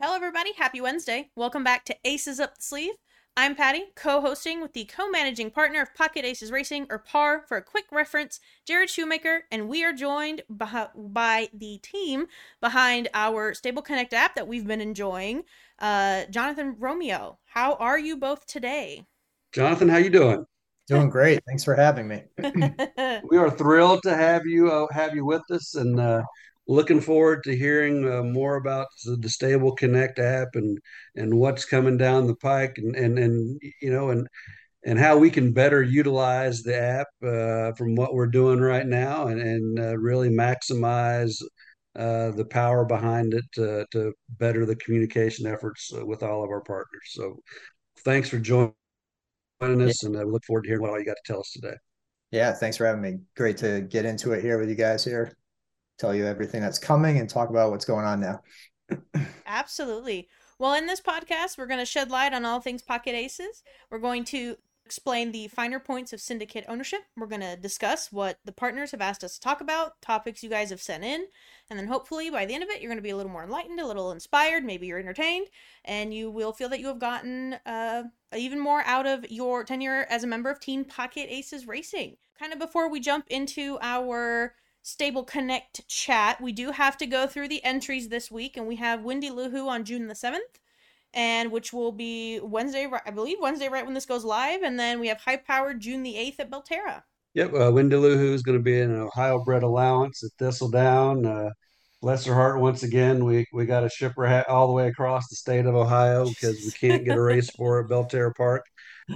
Hello, everybody. Happy Wednesday. Welcome back to Aces Up the Sleeve. I'm Pati, co hosting with the co managing partner of Pocket Aces Racing, or PAR, for a quick reference, Jared Shoemaker, and we are joined by, by the team behind our Stable Connect app that we've been enjoying, uh, Jonathan Romeo. How are you both today? Jonathan, how you doing? Doing great. Thanks for having me. we are thrilled to have you uh, have you with us, and uh, looking forward to hearing uh, more about the Stable Connect app and and what's coming down the pike, and and and you know, and and how we can better utilize the app uh, from what we're doing right now, and and uh, really maximize. Uh, the power behind it to, to better the communication efforts uh, with all of our partners. So, thanks for joining us, and I look forward to hearing what all you got to tell us today. Yeah, thanks for having me. Great to get into it here with you guys here tell you everything that's coming and talk about what's going on now. Absolutely. Well, in this podcast, we're going to shed light on all things Pocket Aces. We're going to explain the finer points of syndicate ownership. We're going to discuss what the partners have asked us to talk about, topics you guys have sent in, and then hopefully by the end of it, you're going to be a little more enlightened, a little inspired, maybe you're entertained, and you will feel that you have gotten uh, even more out of your tenure as a member of Team Pocket Aces Racing. Kind of before we jump into our Stable Connect chat. We do have to go through the entries this week, and we have Windy Luhu on June the 7th, and which will be Wednesday, I believe, Wednesday right when this goes live. And then we have High Powered June the 8th at Belterra. Yep, uh, Windy Luhu is going to be in an Ohio bred allowance at Thistledown. Uh, bless her heart once again. We we got to ship her hat all the way across the state of Ohio because we can't get a race for her at Belterra Park.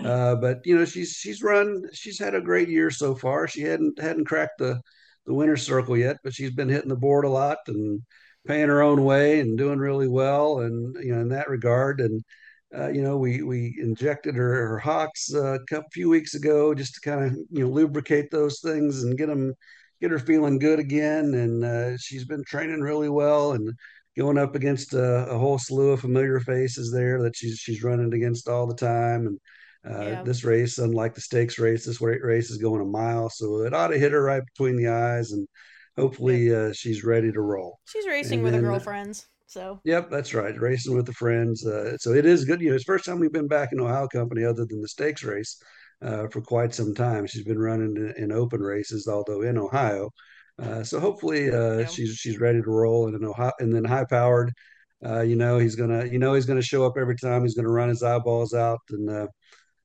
Uh, but you know she's she's run she's had a great year so far. She hadn't hadn't cracked the the winner's circle yet, but she's been hitting the board a lot and paying her own way and doing really well. And you know, in that regard, and uh, you know, we we injected her, her hocks uh, a few weeks ago just to kind of you know lubricate those things and get them get her feeling good again. And uh, she's been training really well and going up against a, a, whole slew of familiar faces there that she's she's running against all the time and uh, yeah. This race, unlike the stakes race, this race is going a mile, so it ought to hit her right between the eyes, and hopefully yeah. uh, she's ready to roll. She's racing and with then, her girlfriends, so. Yep, that's right, racing with the friends. Uh, so it is good. You know, it's first time we've been back in Ohio Company other than the stakes race uh, for quite some time. She's been running in, in open races, although in Ohio. Uh, so hopefully uh, yeah. she's she's ready to roll, and in Ohio, and then high powered. you know he's gonna you know he's gonna show up every time. He's gonna run his eyeballs out and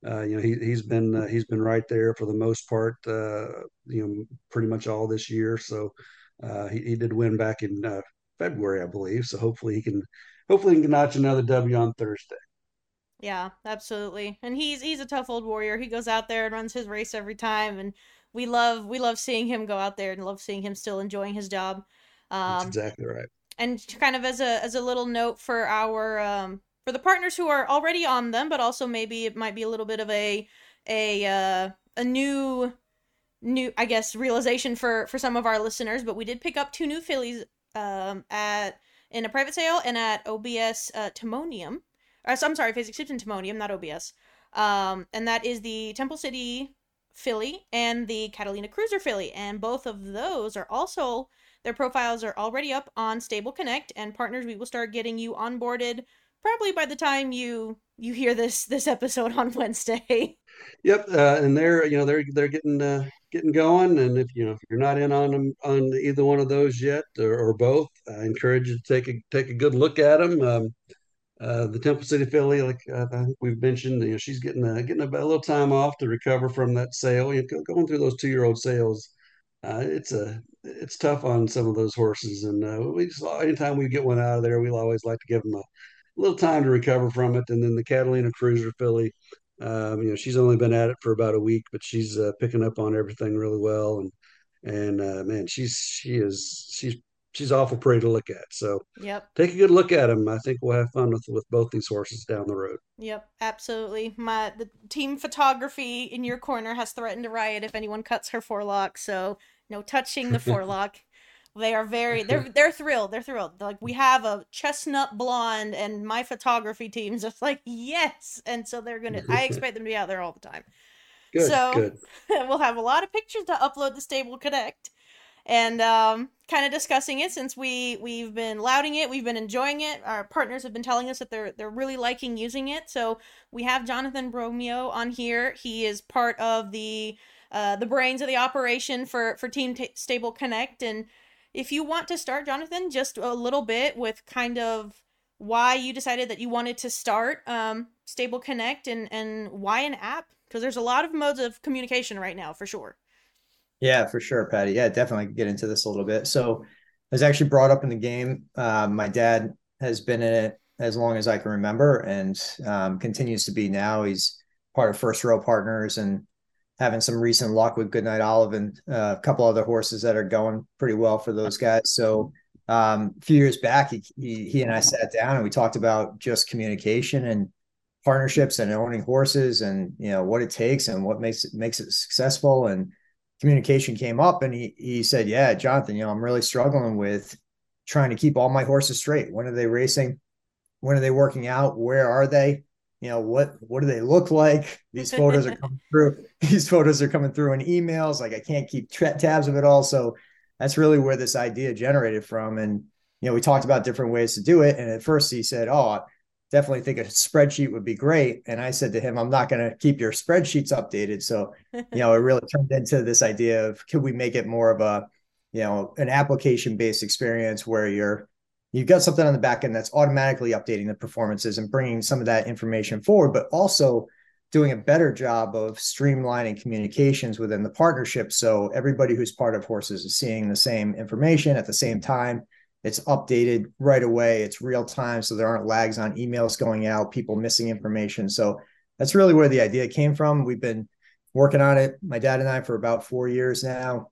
uh, you know, he he's been uh, he's been right there for the most part. Uh, you know, pretty much all this year. So uh, he, he did win back in uh, February, I believe. So hopefully he can hopefully he can notch another W on Thursday. Yeah, absolutely. And he's he's a tough old warrior. He goes out there and runs his race every time, and we love we love seeing him go out there and love seeing him still enjoying his job. Um, That's exactly right. And kind of as a as a little note for our um, for the partners who are already on them, but also maybe it might be a little bit of a a uh, a new new I guess realization for for some of our listeners. But we did pick up two new fillies um, at in a private sale and at OBS uh, Timonium. Uh, so I'm sorry, Fasig-Tipton Timonium, not OBS. Um, and that is the Temple City filly and the Catalina Cruiser filly, and both of those are also their profiles are already up on Stable Connect. And partners, we will start getting you onboarded probably by the time you you hear this this episode on Wednesday. Yep, uh, and they're you know they're they're getting uh, getting going, and if you know if you're not in on them on either one of those yet or, or both, I encourage you to take a take a good look at them. Um, uh, the Temple City filly, like uh, I think we've mentioned, you know, she's getting a, getting a, a, little time off to recover from that sale. You know, going through those two year old sales, uh, it's a it's tough on some of those horses, and uh, we just anytime we get one out of there, we'll always like to give them a little time to recover from it. And then the Catalina Cruiser filly, um, you know, she's only been at it for about a week, but she's uh, picking up on everything really well. And and uh, man, she's she is she's she's awful pretty to look at. So yep, take a good look at them. I think we'll have fun with with both these horses down the road. Yep, absolutely. My the team photography in your corner has threatened to riot if anyone cuts her forelock. So no touching the forelock. They are very they're they're thrilled. They're thrilled. like we have a chestnut blonde and my photography team's just like, yes. And so they're gonna I expect them to be out there all the time. Good, so good. we'll have a lot of pictures to upload to Stable Connect. and um, kind of discussing it since we we've been lauding it, we've been enjoying it. Our partners have been telling us that they're they're really liking using it. So we have Jonathan Romeo on here. He is part of the uh, the brains of the operation for for Team T- Stable Connect. And if you want to start, Jonathan, just a little bit with kind of why you decided that you wanted to start um, Stable Connect and and why an app because there's a lot of modes of communication right now for sure. Yeah, for sure, Pati. Yeah, definitely get into this a little bit. So, I was actually brought up in the game. Uh, my dad has been in it as long as I can remember, and um, continues to be now. He's part of First Row Partners and having some recent luck with Goodnight Olive and uh, a couple other horses that are going pretty well for those guys. So, um, a few years back, he, he he and I sat down and we talked about just communication and partnerships and owning horses and you know what it takes and what makes it makes it successful and communication came up and he he said, "Yeah, Jonathan, you know, I'm really struggling with trying to keep all my horses straight. When are they racing? When are they working out? Where are they? You know, what what do they look like? These photos are coming through. These photos are coming through in emails. Like I can't keep tra- tabs of it all. So that's really where this idea generated from. And you know, we talked about different ways to do it. And at first he said, "Oh, definitely think a spreadsheet would be great. And I said to him, I'm not going to keep your spreadsheets updated. So, you know, it really turned into this idea of could we make it more of a, you know, an application based experience where you're, you've got something on the back end that's automatically updating the performances and bringing some of that information forward, but also doing a better job of streamlining communications within the partnership. So everybody who's part of horses is seeing the same information at the same time it's updated right away. It's real time. So there aren't lags on emails going out, people missing information. So that's really where the idea came from. We've been working on it, my dad and I, for about four years now.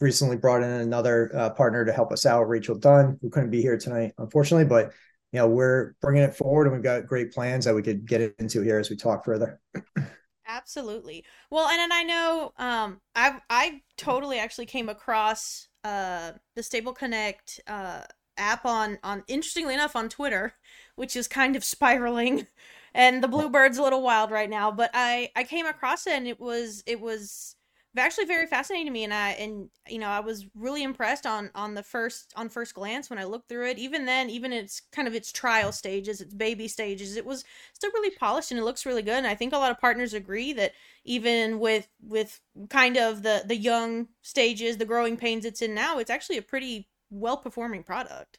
Recently brought in another uh, partner to help us out, Rachel Dunn, who couldn't be here tonight, unfortunately. But you know, we're bringing it forward, and we've got great plans that we could get into here as we talk further. Absolutely. Well, and, and I know um, I I totally actually came across uh, the Stable Connect uh, app on on interestingly enough on Twitter, which is kind of spiraling, and the Bluebird's a little wild right now. But I I came across it and it was it was actually very fascinating to me and i and you know i was really impressed on on the first on first glance when i looked through it. Even then even its kind of its trial stages its baby stages it was still really polished and it looks really good. And i think a lot of partners agree that even with with kind of the the young stages the growing pains it's in now it's actually a pretty well performing product.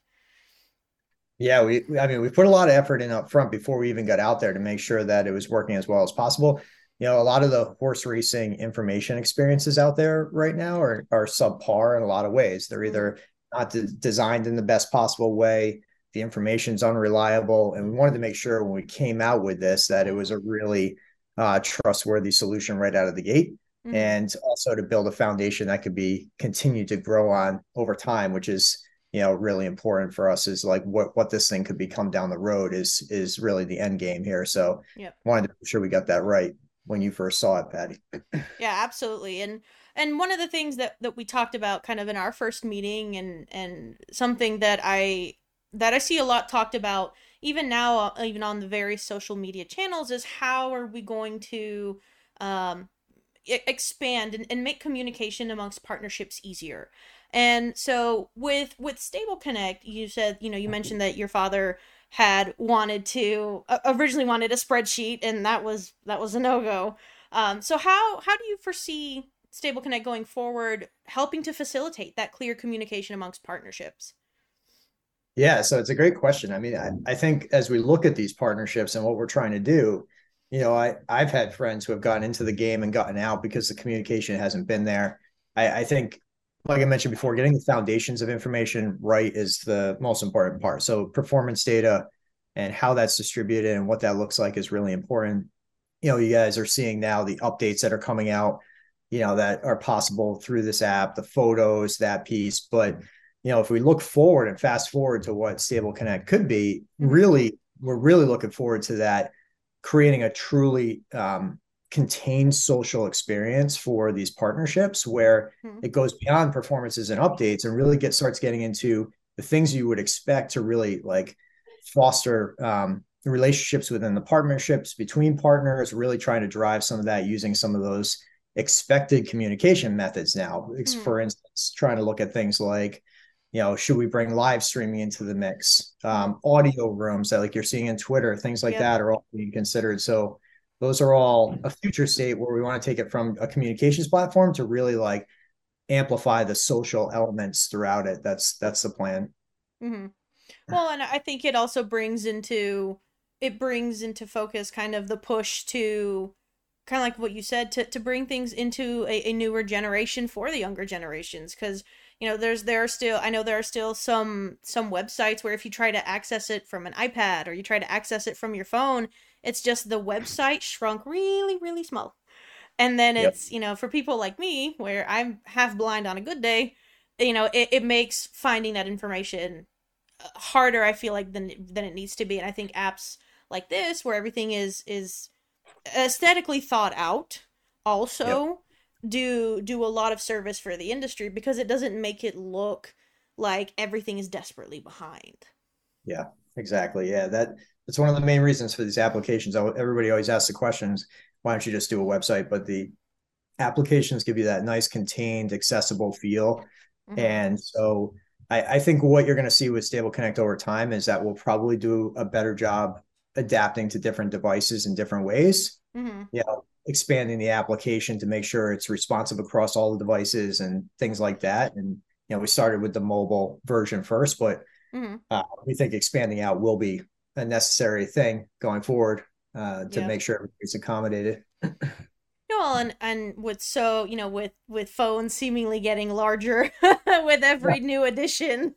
Yeah, we I mean we put a lot of effort in up front before we even got out there to make sure that it was working as well as possible you know, a lot of the horse racing information experiences out there right now are, are subpar in a lot of ways. They're either not de- designed in the best possible way, the information's unreliable. And we wanted to make sure when we came out with this that it was a really uh, trustworthy solution right out of the gate. Mm-hmm. And also to build a foundation that could be continued to grow on over time, which is you know really important for us is like what what this thing could become down the road is is really the end game here so yeah wanted to make sure we got that right when you first saw it, Pati. yeah, absolutely. And and one of the things that that we talked about kind of in our first meeting and and something that I that I see a lot talked about even now uh, even on the various social media channels is how are we going to um expand and, and make communication amongst partnerships easier and so with with stable connect you said you know you mentioned that your father had wanted to uh, originally wanted a spreadsheet and that was that was a no-go. Um, so how how do you foresee stable connect going forward helping to facilitate that clear communication amongst partnerships? Yeah so it's a great question. I mean I, I think as we look at these partnerships and what we're trying to do you know i i've had friends who have gotten into the game and gotten out because the communication hasn't been there. I, I think like I mentioned before, getting the foundations of information right is the most important part. So performance data and how that's distributed and what that looks like is really important. You know, you guys are seeing now the updates that are coming out, you know, that are possible through this app, the photos, that piece. But, you know, if we look forward and fast forward to what Stable Connect could be, mm-hmm. really, we're really looking forward to that, creating a truly um, contained social experience for these partnerships where mm-hmm. it goes beyond performances and updates and really get starts getting into the things you would expect to really like foster um, relationships within the partnerships between partners really trying to drive some of that using some of those expected communication methods now. Mm. For instance, trying to look at things like, you know, should we bring live streaming into the mix? Um, audio rooms that like you're seeing in Twitter, things like that are all being considered. So those are all a future state where we want to take it from a communications platform to really like amplify the social elements throughout it. That's that's the plan. Mm-hmm. Well, and I think it also brings into it brings into focus kind of the push to kind of like what you said to, to bring things into a, a newer generation for the younger generations because you know there's there are still i know there are still some some websites where if you try to access it from an ipad or you try to access it from your phone it's just the website shrunk really really small and then it's yep. you know for people like me where i'm half blind on a good day you know it, it makes finding that information uh, harder i feel like than than it needs to be and i think apps like this where everything is is aesthetically thought out also yep. do do a lot of service for the industry because it doesn't make it look like everything is desperately behind. Yeah, exactly. Yeah, that that's one of the main reasons for these applications. Everybody always asks the questions, why don't you just do a website? But the applications give you that nice contained, accessible feel. Mm-hmm. And so I, I think what you're going to see with Stable Connect over time is that we'll probably do a better job adapting to different devices in different ways. Mm-hmm. You know, expanding the application to make sure it's responsive across all the devices and things like that. And you know, we started with the mobile version first, but mm-hmm. uh, we think expanding out will be a necessary thing going forward uh, to make sure everybody's accommodated. well, and and with so you know with with phones seemingly getting larger with every yeah. new edition,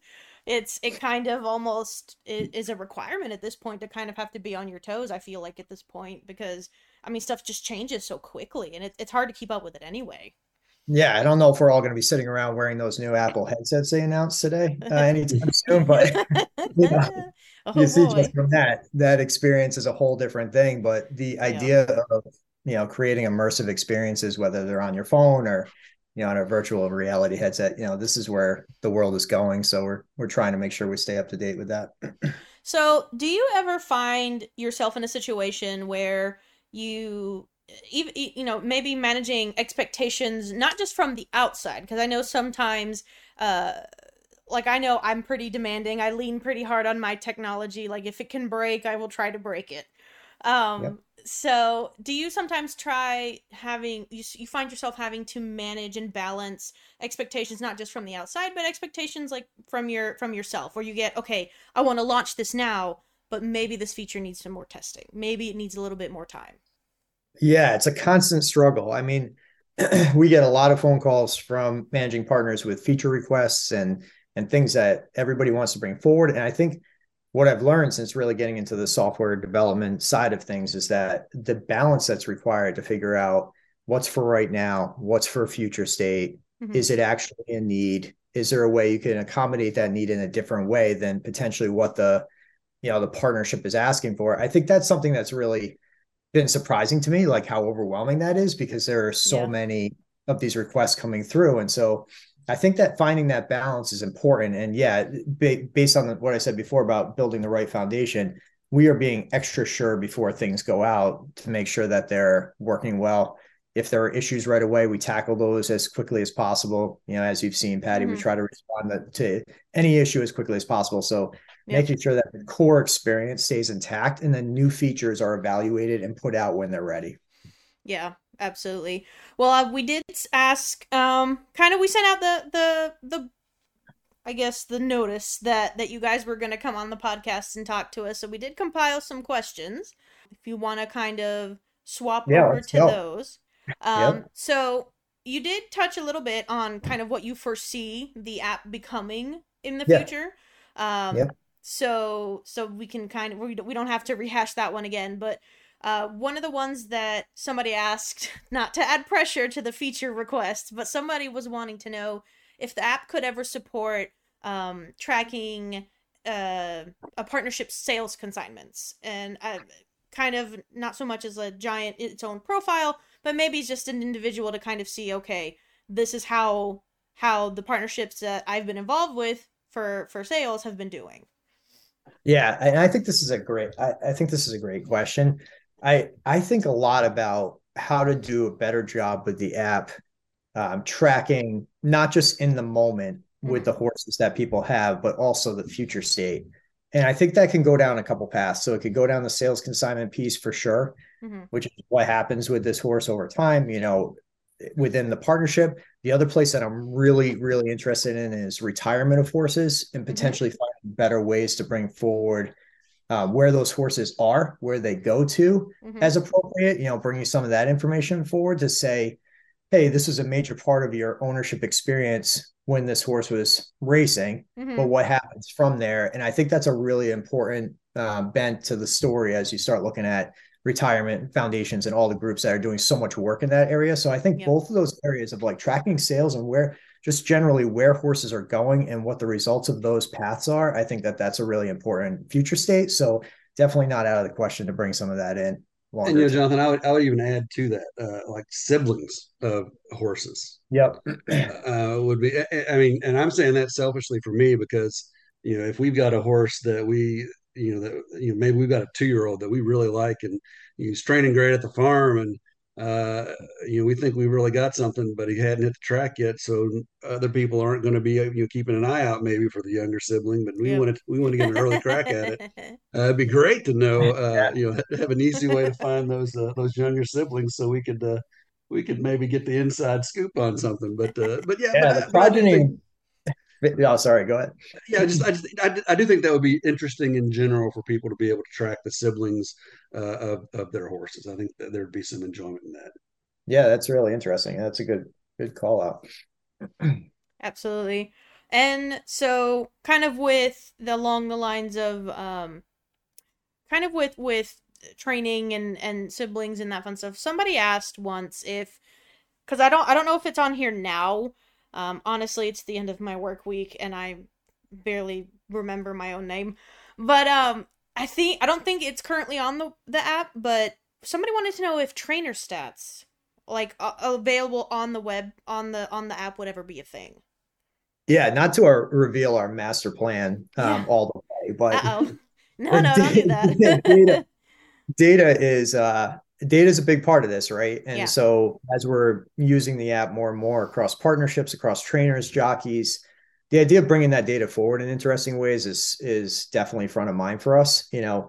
it's it kind of almost is a requirement at this point to kind of have to be on your toes i feel like at this point because i mean stuff just changes so quickly and it, it's hard to keep up with it anyway yeah i don't know if we're all going to be sitting around wearing those new apple headsets they announced today uh, anytime soon but you, know, oh, you see just from that that experience is a whole different thing but the idea of you know creating immersive experiences whether they're on your phone or you know, on a virtual reality headset. You know, this is where the world is going. So we're we're trying to make sure we stay up to date with that. so, do you ever find yourself in a situation where you even you know maybe managing expectations not just from the outside because i know sometimes uh like i know i'm pretty demanding. I lean pretty hard on my technology. Like if it can break i will try to break it. Um yep. so do you sometimes try having you, you find yourself having to manage and balance expectations not just from the outside but expectations like from your from yourself where you get okay i want to launch this now but maybe this feature needs some more testing. Maybe it needs a little bit more time yeah it's a constant struggle i mean we get a lot of phone calls from managing partners with feature requests and and things that everybody wants to bring forward and i think what I've learned since really getting into the software development side of things is that the balance that's required to figure out what's for right now, what's for future state, mm-hmm. is it actually a need? Is there a way you can accommodate that need in a different way than potentially what the you know the partnership is asking for? I think that's something that's really been surprising to me, like how overwhelming that is because there are so yeah. many of these requests coming through. And so I think that finding that balance is important. And yeah, based on what I said before about building the right foundation, we are being extra sure before things go out to make sure that they're working well. If there are issues right away, we tackle those as quickly as possible. You know, as you've seen, Pati, mm-hmm. we try to respond to any issue as quickly as possible. So yeah. making sure that the core experience stays intact and then new features are evaluated and put out when they're ready. Yeah, absolutely. Well, uh, we did ask, um, kind of, we sent out the the the, I guess the notice that that you guys were going to come on the podcast and talk to us. So we did compile some questions. If you want to kind of swap yeah, over to go. those, um, yep. so you did touch a little bit on kind of what you foresee the app becoming in the yeah. future. Um, yep. So so we can kind of we don't, have to rehash that one again, but uh, one of the ones that somebody asked, not to add pressure to the feature request, but somebody was wanting to know if the app could ever support um, tracking uh, a partnership sales consignments. And uh, kind of not so much as a giant its own profile, but maybe just an individual to kind of see, okay, this is how how the partnerships that I've been involved with for for sales have been doing. Yeah, and I think this is a great I, I think this is a great question. I I think a lot about how to do a better job with the app, um, tracking not just in the moment with the horses that people have, but also the future state. And I think that can go down a couple paths. So it could go down the sales consignment piece for sure, Mm-hmm. which is what happens with this horse over time. You know, within the partnership. The other place that I'm really, really interested in is retirement of horses and potentially finding better ways to bring forward uh, where those horses are, where they go to Mhm. as appropriate. You know, bringing some of that information forward to say, hey, this is a major part of your ownership experience when this horse was racing Mhm. but what happens from there and i think that's a really important uh, bent to the story as you start looking at retirement foundations and all the groups that are doing so much work in that area so i think Yeah. both of those areas of like tracking sales and where just generally where horses are going and what the results of those paths are i think that that's a really important future state so definitely not out of the question to bring some of that in longer And you know. Jonathan, I would I would even add to that, uh, like siblings of horses yep uh, would be. I- I mean, and I'm saying that selfishly for me because you know if we've got a horse that we you know that you know maybe we've got a two year old that we really like and he's training great at the farm and uh, you know we think we really got something, but he hadn't hit the track yet, so other people aren't going to be you know keeping an eye out maybe for the younger sibling, but we Yep. want to we want to get an early crack at it. Uh, it'd be great to know, uh, you know, have an easy way to find those uh, those younger siblings, so we could uh, we could maybe get the inside scoop on something. But uh, but yeah, yeah but, the I- but I do progeny think, oh sorry go ahead yeah, I just I just I, do- I do think that would be interesting in general for people to be able to track the siblings uh, of of their horses. I think that there'd be some enjoyment in that. yeah that's really interesting that's a good good call out Absolutely. And so kind of with the along the lines of um kind of with with training and and siblings and that fun stuff. Somebody asked once if cuz I don't I don't know if it's on here now. Um honestly, it's the end of my work week and I barely remember my own name. But um I think I don't think it's currently on the the app, but somebody wanted to know if trainer stats like uh, available on the web on the on the app would ever be a thing. Yeah, not to our, reveal our master plan um, Yeah. all the way, but Uh-oh. No, no, don't do that. data, data is uh, data is a big part of this, right? And Yeah. so as we're using the app more and more across partnerships, across trainers, jockeys, the idea of bringing that data forward in interesting ways is is definitely front of mind for us. You know,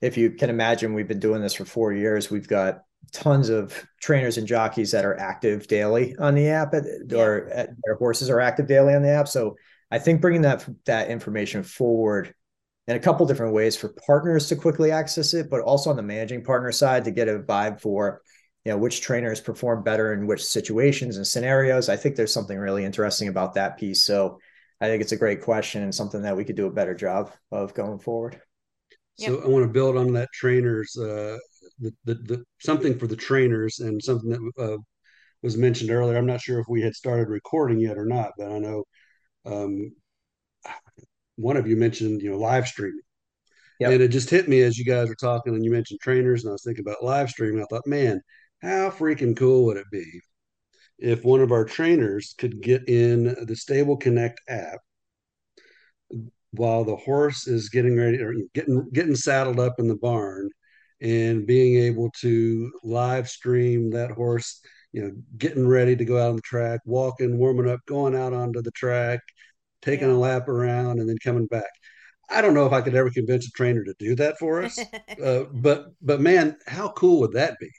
if you can imagine, we've been doing this for four years. We've got tons of trainers and jockeys that are active daily on the app, or uh, their horses are active daily on the app. So I think bringing that that information forward in a couple different ways for partners to quickly access it, but also on the managing partner side to get a vibe for you know which trainers perform better in which situations and scenarios. I think there's something really interesting about that piece. So I think it's a great question and something that we could do a better job of going forward. So I want to build on that trainers, uh, the, the the something for the trainers and something that uh, was mentioned earlier. I'm not sure if we had started recording yet or not, but I know um, one of you mentioned you know live streaming. Yep. And it just hit me as you guys were talking and you mentioned trainers, and I was thinking about live streaming. I thought, man, how freaking cool would it be if one of our trainers could get in the Stable Connect app while the horse is getting ready or getting getting saddled up in the barn and being able to live stream that horse, you know, getting ready to go out on the track, walking, warming up, going out onto the track, taking Yeah. a lap around, and then coming back. I don't know if I could ever convince a trainer to do that for us, uh, but but man, how cool would that be?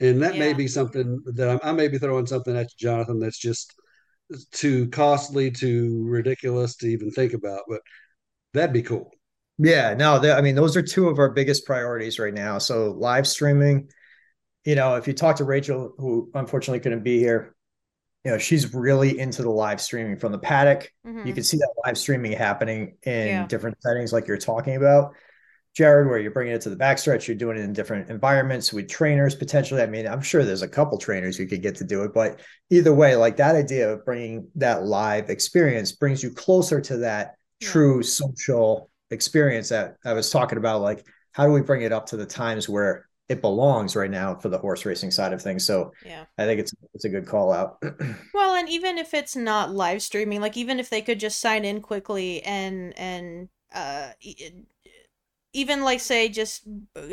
And that may be something that I'm, I may be throwing something at you, Jonathan. That's just too costly, too ridiculous to even think about, but that'd be cool. Yeah, no, th- I mean, those are two of our biggest priorities right now. So live streaming, you know, if you talk to Rachel, who unfortunately couldn't be here, you know, she's really into the live streaming from the paddock. Mhm. You can see that live streaming happening in Yeah. different settings, like you're talking about, Jared, where you're bringing it to the backstretch, you're doing it in different environments with trainers potentially. I mean, I'm sure there's a couple trainers you could get to do it, but either way, like that idea of bringing that live experience brings you closer to that Yeah. true social experience that I was talking about. Like, how do we bring it up to the times where it belongs right now for the horse racing side of things? So yeah. I think it's it's a good call out. Well, and even if it's not live streaming, like even if they could just sign in quickly and and uh even like say just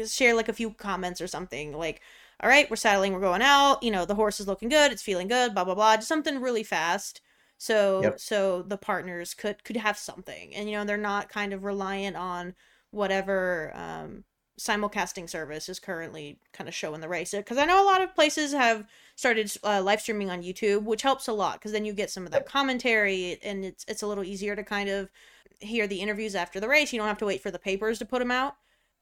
share like a few comments or something like all right, we're saddling, we're going out. You know, the horse is looking good, it's feeling good, blah blah blah. Just something really fast. So Yep. so the partners could could have something, and you know they're not kind of reliant on whatever um, simulcasting service is currently kind of showing the race. Because I know a lot of places have started uh, live streaming on YouTube, which helps a lot because then you get some of that commentary, and it's it's a little easier to kind of hear the interviews after the race. You don't have to wait for the papers to put them out.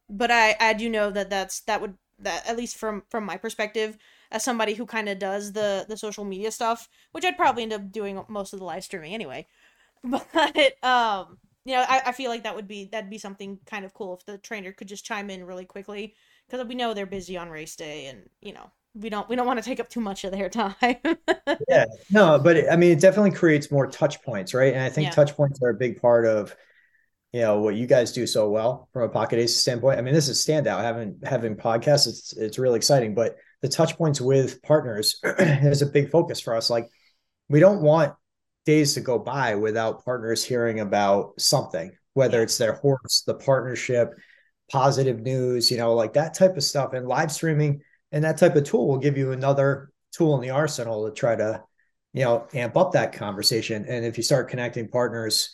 But I I do know that that's that would that at least from from my perspective as somebody who kind of does the the social media stuff, which I'd probably end up doing most of the live streaming anyway. But um, you know, I, I feel like that would be that'd be something kind of cool if the trainer could just chime in really quickly because we know they're busy on race day, and you know we don't we don't want to take up too much of their time. Yeah, no, but it, I mean, it definitely creates more touch points, right? And I think Yeah. touch points are a big part of, you know, what you guys do so well from a pocket ace standpoint. I mean, this is standout. Having having podcasts, it's it's really exciting. But the touch points with partners is a big focus for us. Like, we don't want days to go by without partners hearing about something, whether it's their horse, the partnership, positive news, you know, like that type of stuff. And live streaming and that type of tool will give you another tool in the arsenal to try to you know amp up that conversation and if you start connecting partners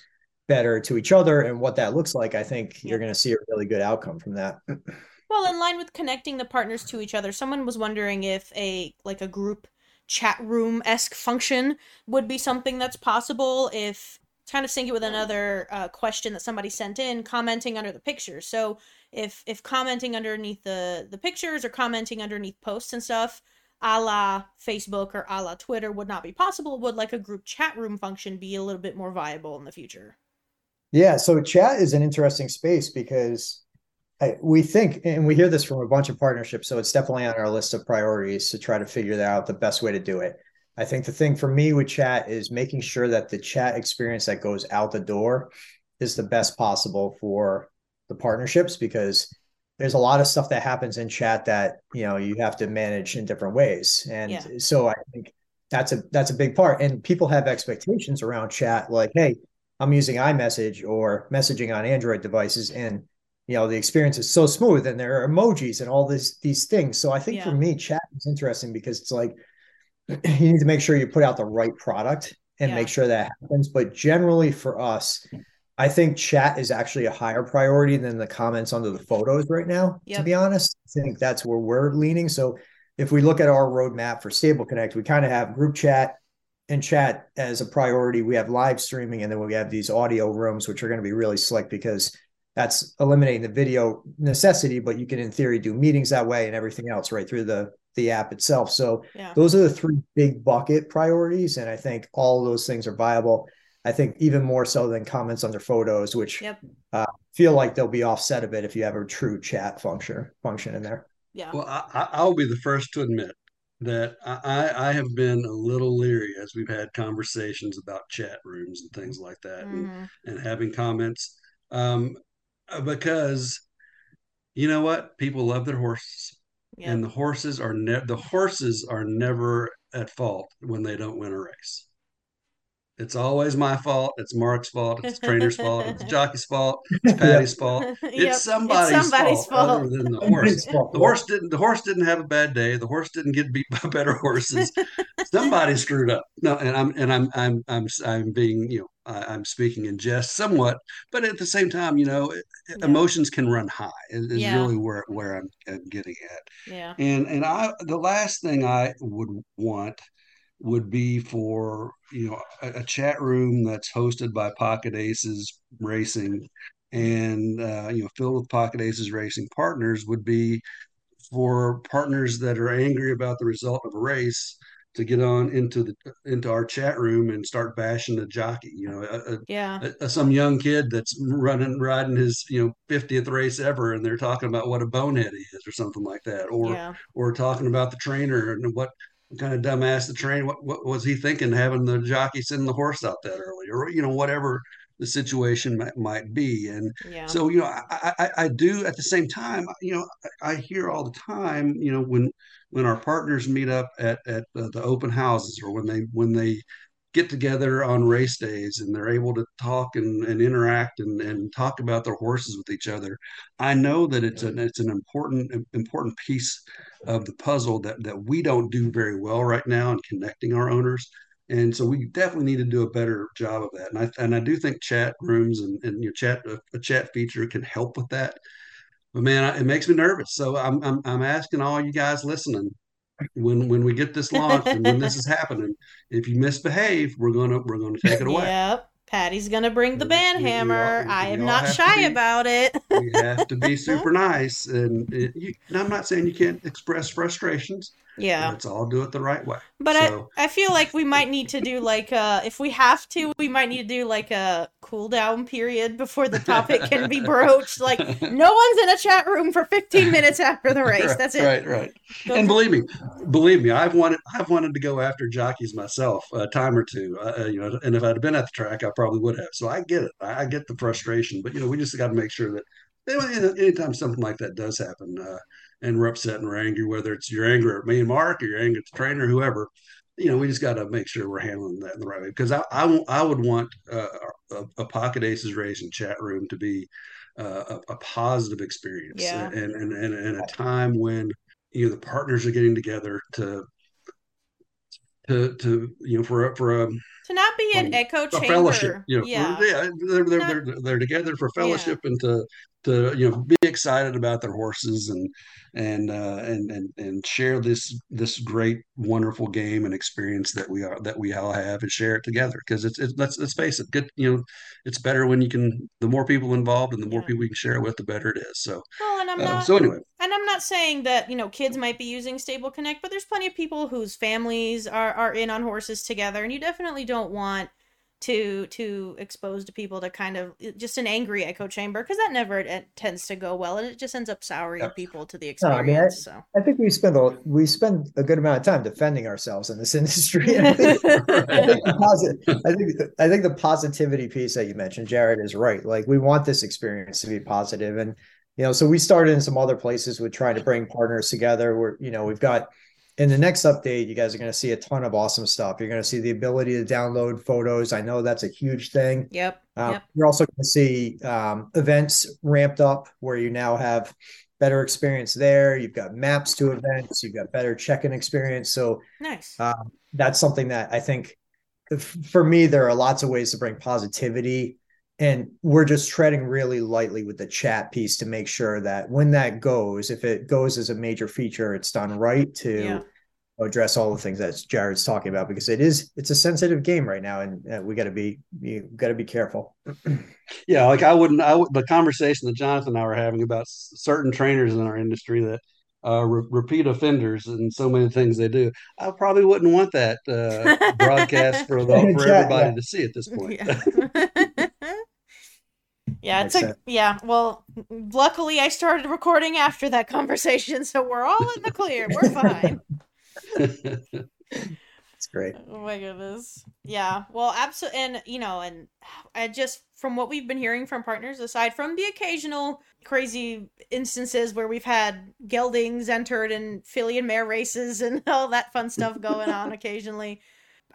better to each other and what that looks like i think Yeah. you're going to see a really good outcome from that Well, in line with connecting the partners to each other, someone was wondering if a like a group chat room esque function would be something that's possible. If kind of sync it with another uh, question that somebody sent in, commenting under the pictures. So if if commenting underneath the the pictures or commenting underneath posts and stuff, a la Facebook or a la Twitter would not be possible, would like a group chat room function be a little bit more viable in the future? yeah so chat is an interesting space because I, we think and we hear this from a bunch of partnerships so it's definitely on our list of priorities to try to figure out the best way to do it. I think the thing for me with chat is making sure that the chat experience that goes out the door is the best possible for the partnerships because there's a lot of stuff that happens in chat that you know you have to manage in different ways. And Yeah. so i think that's a that's a big part. And people have expectations around chat like hey i'm using imessage or messaging on android devices and you know the experience is so smooth and there are emojis and all this these things so i think for me chat is interesting because it's like you need to make sure you put out the right product and Yeah. make sure that happens but generally for us I think chat is actually a higher priority than the comments under the photos right now, to be honest. I think that's where we're leaning. So if we look at our roadmap for Stable Connect, we kind of have group chat and chat as a priority. We have live streaming and then we have these audio rooms, which are going to be really slick because that's eliminating the video necessity, but you can in theory do meetings that way and everything else right through the the app itself. So Yeah. those are the three big bucket priorities. And I think all those things are viable. I think even more so than comments under photos, which Yep. uh, feel like they'll be offset a bit if you have a true chat function function in there. Yeah. Well, I, I- I'll be the first to admit that I, I I have been a little leery as we've had conversations about chat rooms and things like that, and, Mhm. and having comments, um, Uh, because you know what, people love their horses, Yep. and the horses are ne- the horses are never at fault when they don't win a race. It's always my fault. It's Mark's fault. It's the trainer's fault. It's the jockey's fault. It's Pati's fault. Yep. It's somebody's, somebody's fault, other than the horse. The horse didn't. The horse didn't have a bad day. The horse didn't get beat by better horses. Somebody screwed up. No, and I'm and I'm I'm I'm I'm being you know I, I'm speaking in jest somewhat, but at the same time, you know, Yeah. emotions can run high. Is, is Yeah. really where where I'm, I'm getting at. Yeah. And and I the last thing I would want would be for you know a, a chat room that's hosted by Pocket Aces Racing and uh, you know filled with Pocket Aces Racing partners would be for partners that are angry about the result of a race to get on into the into our chat room and start bashing the jockey. You know, a, Yeah. a, some young kid that's running riding his you know 50th race ever and they're talking about what a bonehead he is or something like that or Yeah. or talking about the trainer and what kind of dumbass the train what, what was he thinking having the jockey send the horse out that early or you know whatever the situation might, might be and Yeah. so you know I, I i do at the same time you know I hear all the time you know when when our partners meet up at at the, the open houses or when they when they get together on race days and they're able to talk and, and interact and, and talk about their horses with each other. I know that it's an it's an important important piece of the puzzle that that we don't do very well right now in connecting our owners. And so we definitely need to do a better job of that. And I and I do think chat rooms and, and your chat a, a chat feature can help with that. But man, it makes me nervous. So I'm I'm, I'm asking all you guys listening when when we get this launched and when this is happening, if you misbehave, we're gonna we're gonna take it away. Yep. Pati's gonna bring the band We- we hammer. all- I am not shy be- about it. we have to be super nice, and, it, you, and I'm not saying you can't express frustrations. Yeah. Let's all do it the right way. But so, I, I feel like we might need to do like uh if we have to, we might need to do like a cool down period before the topic can be broached. Like no one's in a chat room for 15 minutes after the race. Right, That's it. Right, right. Go and believe me, believe me, I've wanted I've wanted to go after jockeys myself a time or two. Uh, uh, you know, and if I'd been at the track, I probably would have. So I get it. I, get the frustration, but you know, we just got to make sure that anytime something like that does happen, uh, and we're upset and we're angry, whether it's your anger at me and Mark or your anger at the trainer, whoever, you know, we just got to make sure we're handling that in the right way. Because I, I, I would want uh, a, a Pocket Aces racing chat room to be uh, a, a positive experience, Yeah. and, and and and a time when you know the partners are getting together to to to you know for a, for a, To not be an Um, echo chamber. fellowship you know yeah. yeah they're they're, Not- they're they're together for fellowship and to to you know be excited about their horses and and uh and and and share this this great wonderful game and experience that we are that we all have and share it together because it's, it's let's let's face it good you know it's better when you can the more people involved and the more Yeah. people you can share it with the better it is so Well, and I'm uh, not so anyway and I'm not saying that you know kids might be using Stable Connect, but there's plenty of people whose families are are in on horses together, and you definitely don't want to to expose to people to kind of just an angry echo chamber because that never it tends to go well, and it just ends up souring Yep. people to the No, I mean, I- so. I think we spend a we spend a good amount of time defending ourselves in this industry. I think, I think the posi- I think I think the positivity piece that you mentioned, Jared, is right. Like we want this experience to be positive, and you know, so we started in some other places with trying to bring partners together. Where you know we've got in the next update, you guys are going to see a ton of awesome stuff. You're going to see the ability to download photos. I know that's a huge thing. Yep. Um, Yep. You're also going to see um, events ramped up where you now have better experience there. You've got maps to events. You've got better check-in experience. So Nice. um, that's something that I think, for me, there are lots of ways to bring positivity, and we're just treading really lightly with the chat piece to make sure that when that goes, if it goes as a major feature, it's done right to Yeah. address all the things that Jared's talking about because it is it's a sensitive game right now, and uh, we got to be you got to be careful. Yeah, like I wouldn't. I would, the conversation that Jonathan and I were having about certain trainers in our industry that uh, re- repeat offenders and so many things they do. I probably wouldn't want that uh, broadcast for the, for Yeah, everybody yeah. to see at this point. Yeah. yeah, it's a sense. yeah. Well, luckily I started recording after that conversation, so we're all in the clear. We're fine. It's great. Oh my goodness. Yeah. Well, absolutely. And, you know, and I just, from what we've been hearing from partners, aside from the occasional crazy instances where we've had geldings entered in filly and mare races and all that fun stuff going on occasionally.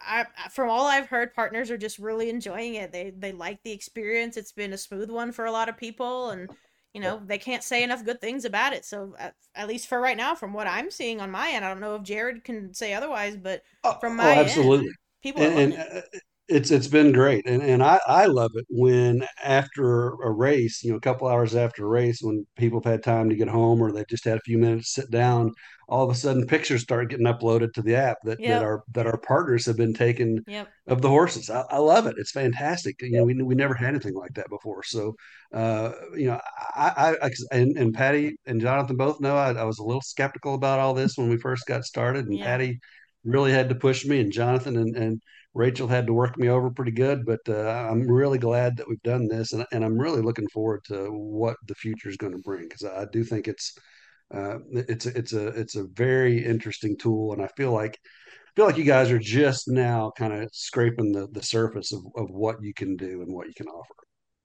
I, from all I've heard, partners are just really enjoying it. They they like the experience. It's been a smooth one for a lot of people, and you know they can't say enough good things about it. So at, at least for right now, from what I'm seeing on my end, I don't know if Jared can say otherwise, but Oh, From oh, my end, people and, uh, it's it's been great and and I, I love it when after a race you know a couple hours after a race when people have had time to get home or they've just had a few minutes to sit down all of a sudden pictures start getting uploaded to the app that, Yep. that our that our partners have been taking Yep. of the horses I, I love it it's fantastic you know we, we never had anything like that before so uh you know I, I, and, and Pati and Jonathan both know I, I was a little skeptical about all this when we first got started and Yeah. Pati really had to push me and Jonathan and, and Rachel had to work me over pretty good, but uh, I'm really glad that we've done this, and, and I'm really looking forward to what the future is going to bring because I do think it's uh, it's it's a it's a very interesting tool, and I feel like I feel like you guys are just now kind of scraping the the surface of, of what you can do and what you can offer.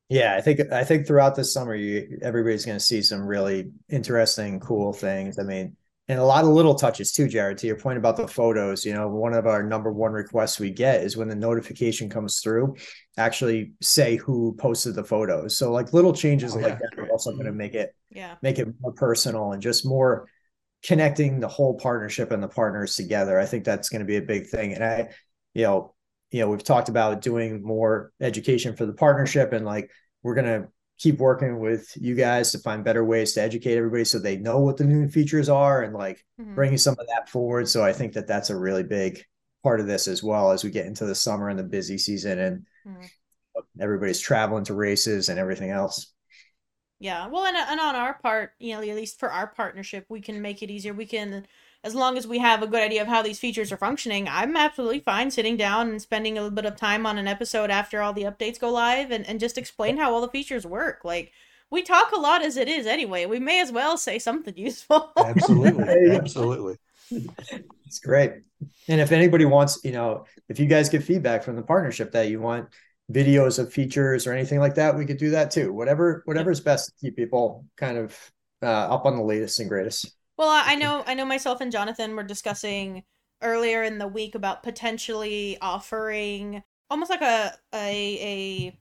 Yeah, I think I think throughout this summer, you everybody's going to see some really interesting, cool things. I mean, and a lot of little touches too, Jared. To your point about the photos, you know, one of our number one requests we get is when the notification comes through, actually say who posted the photos. So like little changes oh, like yeah. that are also going to mm-hmm. make it yeah make it more personal and just more connecting the whole partnership and the partners together. I think that's going to be a big thing. And I, you know, you know, we've talked about doing more education for the partnership and like we're going to keep working with you guys to find better ways to educate everybody so they know what the new features are and like mm-hmm. bringing some of that forward. So I think that that's a really big part of this as well as we get into the summer and the busy season and mm-hmm. everybody's traveling to races and everything else. Yeah. Well, and, uh, and on our part, you know, at least for our partnership, we can make it easier. We can as long as we have a good idea of how these features are functioning, I'm absolutely fine sitting down and spending a little bit of time on an episode after all the updates go live and, and just explain how all the features work. Like, we talk a lot as it is anyway. We may as well say something useful. absolutely. Absolutely. It's great. And if anybody wants, you know, if you guys get feedback from the partnership that you want videos of features or anything like that, we could do that too. Whatever, whatever is best to keep people kind of uh, up on the latest and greatest. Well, I know I know myself and Jonathan were discussing earlier in the week about potentially offering almost like a a a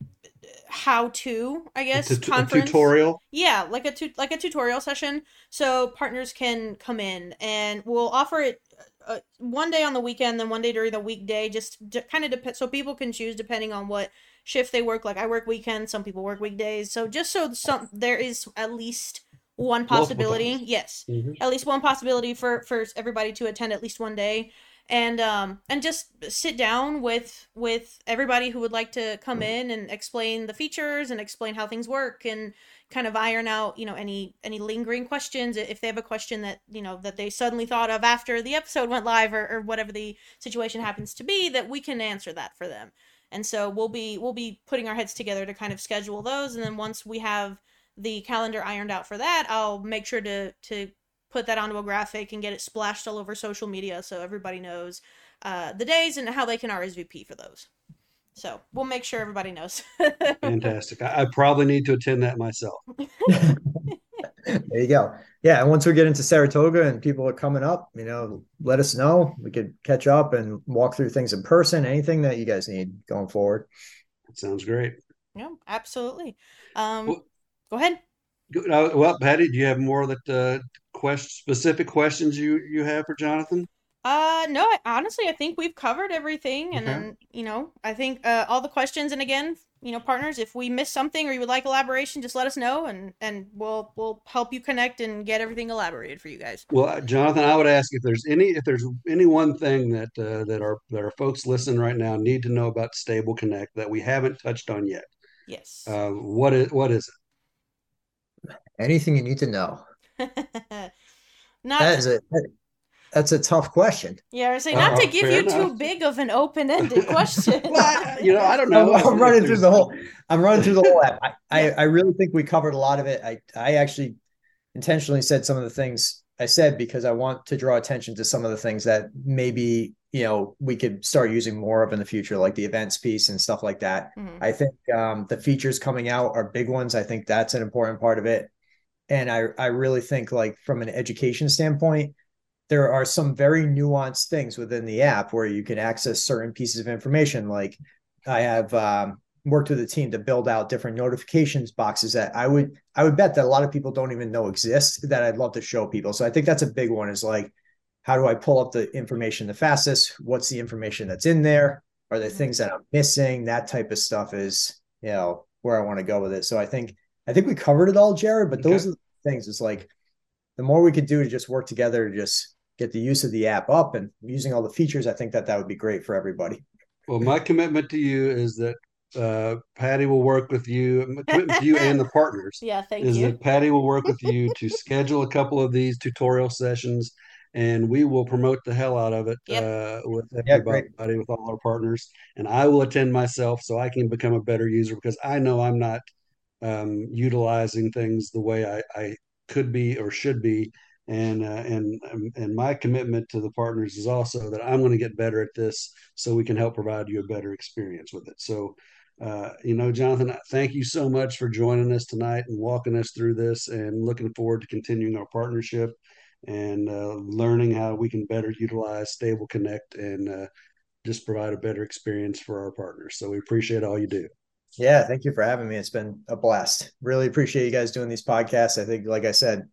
how to I guess a, conference. a tutorial. Yeah, like a tu- like a tutorial session, so partners can come in and we'll offer it uh, one day on the weekend, then one day during the weekday, just kind of depend so people can choose depending on what shift they work. Like I work weekends, some people work weekdays, so just so some there is at least one possibility yes mm-hmm. at least one possibility for for everybody to attend at least one day and um and just sit down with with everybody who would like to come in and explain the features and explain how things work and kind of iron out you know any any lingering questions if they have a question that you know that they suddenly thought of after the episode went live or, or whatever the situation happens to be that we can answer that for them and so we'll be we'll be putting our heads together to kind of schedule those and then once we have the calendar ironed out for that, I'll make sure to to put that onto a graphic and get it splashed all over social media so everybody knows uh, the days and how they can RSVP for those. So we'll make sure everybody knows. Fantastic. I, I, probably need to attend that myself. there you go. Yeah. And once we get into Saratoga and people are coming up, you know, let us know. We could catch up and walk through things in person, anything that you guys need going forward. That sounds great. Yeah, absolutely. Um, well, Go ahead. Uh, well, Pati, do you have more that uh, quest specific questions you you have for Jonathan? Uh, no. I, honestly, I think we've covered everything, and okay. then you know, I think uh, all the questions. And again, you know, partners, if we miss something or you would like elaboration, just let us know, and and we'll we'll help you connect and get everything elaborated for you guys. Well, uh, Jonathan, I would ask if there's any if there's any one thing that uh, that our that our folks listening right now need to know about StableConnect that we haven't touched on yet. Yes. Uh, what is what is it? Anything you need to know. not that is a that's a tough question. Yeah, I say not uh, to give you enough. too big of an open-ended question. well, you know, I don't know. I'm, I'm running through the whole. I'm running through the whole app. I, I, I really think we covered a lot of it. I I actually intentionally said some of the things I said because I want to draw attention to some of the things that maybe you know we could start using more of in the future, like the events piece and stuff like that. Mm-hmm. I think um, the features coming out are big ones. I think that's an important part of it and I I really think like from an education standpoint, there are some very nuanced things within the app where you can access certain pieces of information. Like I have um, worked with a team to build out different notifications boxes that I would I would bet that a lot of people don't even know exist that I'd love to show people. So I think that's a big one. Is like how do I pull up the information the fastest? What's the information that's in there? Are there things that I'm missing? That type of stuff is you know where I want to go with it. So I think I think we covered it all, Jared. But okay. those are the things. It's like the more we could do to just work together to just get the use of the app up and using all the features, I think that that would be great for everybody. Well, my commitment to you is that uh, Pati will work with you, commitment to you and the partners. Yeah, thank is you. Is that Pati will work with you to schedule a couple of these tutorial sessions, and we will promote the hell out of it yep. uh, with everybody, yeah, with all our partners. And I will attend myself so I can become a better user because I know I'm not um, utilizing things the way I, I, could be or should be. And uh, and um, and my commitment to the partners is also that I'm going to get better at this, so we can help provide you a better experience with it. So, uh, you know, Jonathan, thank you so much for joining us tonight and walking us through this, and looking forward to continuing our partnership. and uh, learning how we can better utilize StableConnect and uh, just provide a better experience for our partners. So we appreciate all you do. Yeah, thank you for having me. It's been a blast. Really appreciate you guys doing these podcasts. I think, like I said,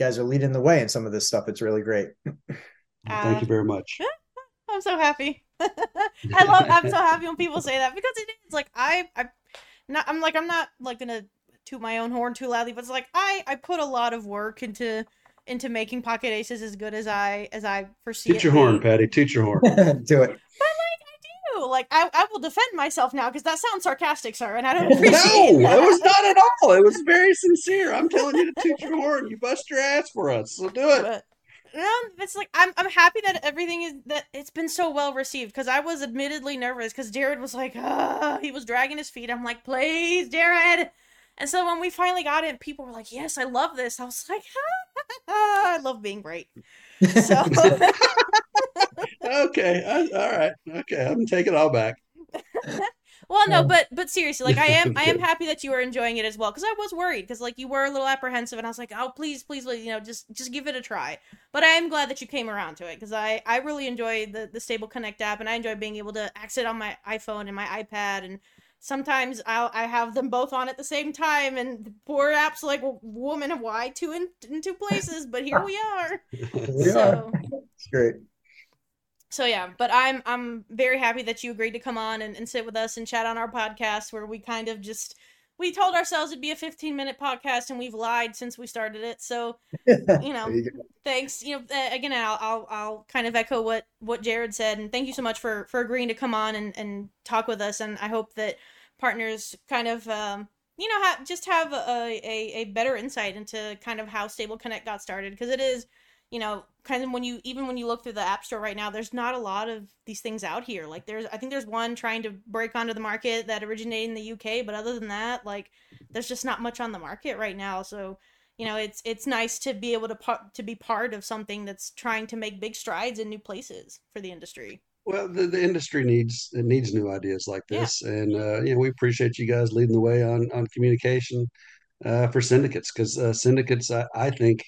guys are leading the way in some of this stuff. It's really great. Thank you very much. I'm so happy. I love. I'm so happy when people say that because it is like I. I not. I'm like I'm not like gonna toot my own horn too loudly, but it's like I. I put a lot of work into into making pocket aces as good as I as I foresee. Toot your horn, Pati. Toot your horn. Do it. Like I, I will defend myself now because that sounds sarcastic, sir, and I don't appreciate. no, it was not at all. It was very sincere. I'm telling you to toot your horn. You bust your ass for us, so do it. But, no, it's like I'm I'm happy that everything is that it's been so well received because I was admittedly nervous because Jared was like, ah, he was dragging his feet. I'm like, please, Jared. And so when we finally got it, people were like, yes, I love this. I was like, ah, I love being great. So okay, I, all right, okay, I'm taking it all back. well, no, um, but but seriously, like I am I am happy that you are enjoying it as well because I was worried because like you were a little apprehensive and I was like, oh please, please, you know, just just give it a try. But I am glad that you came around to it because I I really enjoy the the StableConnect app and I enjoy being able to access it on my iPhone and my iPad and sometimes I'll I have them both on at the same time, and the poor app's like, "Woman, why two in, in two places?" But here we are. we so, are. It's great. So yeah, but I'm I'm very happy that you agreed to come on and, and sit with us and chat on our podcast where we kind of just we told ourselves it'd be a 15 minute podcast and we've lied since we started it. So you know you thanks you know again I'll, I'll i'll kind of echo what what jared said and thank you so much for for agreeing to come on and and talk with us. And i hope that partners kind of um you know ha- just have a, a a better insight into kind of how StableConnect got started because it is you know kind of when you even when you look through the app store right now there's not a lot of these things out here. Like there's i think there's one trying to break onto the market that originated in the uk but other than that like there's just not much on the market right now. So you know it's it's nice to be able to to be part of something that's trying to make big strides in new places for the industry. Well the, the industry needs it needs new ideas like this. Yeah. and uh, you know we appreciate you guys leading the way on on communication uh, for syndicates because uh, syndicates I, I think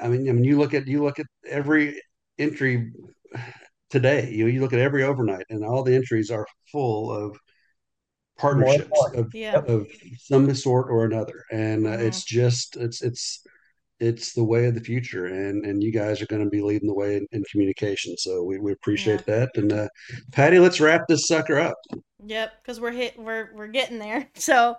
I mean, I mean, you look at you look at every entry today. You you look at every overnight, and all the entries are full of partnerships of, yeah. of some sort or another, and uh, mm-hmm. it's just it's it's it's the way of the future, and and you guys are going to be leading the way in, in communication. So we, we appreciate yeah. that. And uh, Pati, let's wrap this sucker up. Yep, because we're hit we're we're getting there. So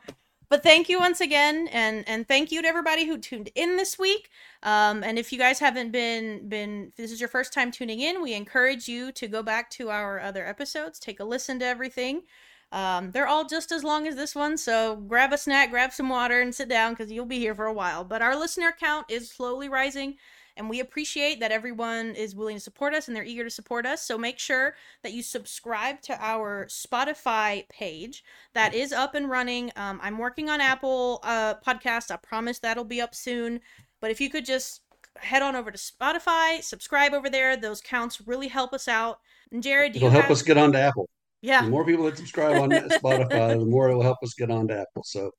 but thank you once again and and thank you to everybody who tuned in this week. Um, and if you guys haven't been been this is your first time tuning in we encourage you to go back to our other episodes take a listen to everything. Um, they're all just as long as this one so grab a snack grab some water and sit down because you'll be here for a while. But our listener count is slowly rising and we appreciate that everyone is willing to support us and they're eager to support us. So make sure that you subscribe to our Spotify page. That is up and running. Um, I'm working on Apple uh, Podcast. I promise that'll be up soon. But if you could just head on over to Spotify, subscribe over there. Those counts really help us out. And Jared, it'll help have... us get onto Apple. Yeah, the more people that subscribe on Spotify, the more it will help us get onto Apple. So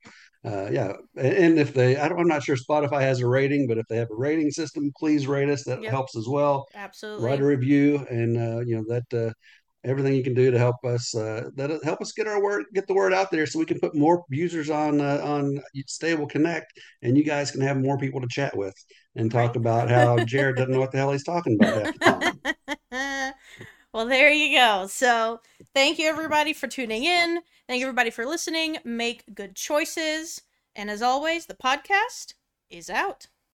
uh, yeah, and if they, I am not sure Spotify has a rating, but if they have a rating system, please rate us. That yep. helps as well. Absolutely. Write a review, and uh, you know that uh, everything you can do to help us uh, that help us get our word, get the word out there, so we can put more users on uh, on StableConnect, and you guys can have more people to chat with and talk about how Jared doesn't know what the hell he's talking about well, there you go. So, thank you everybody for tuning in. Thank you everybody for listening. Make good choices. And as always, the podcast is out.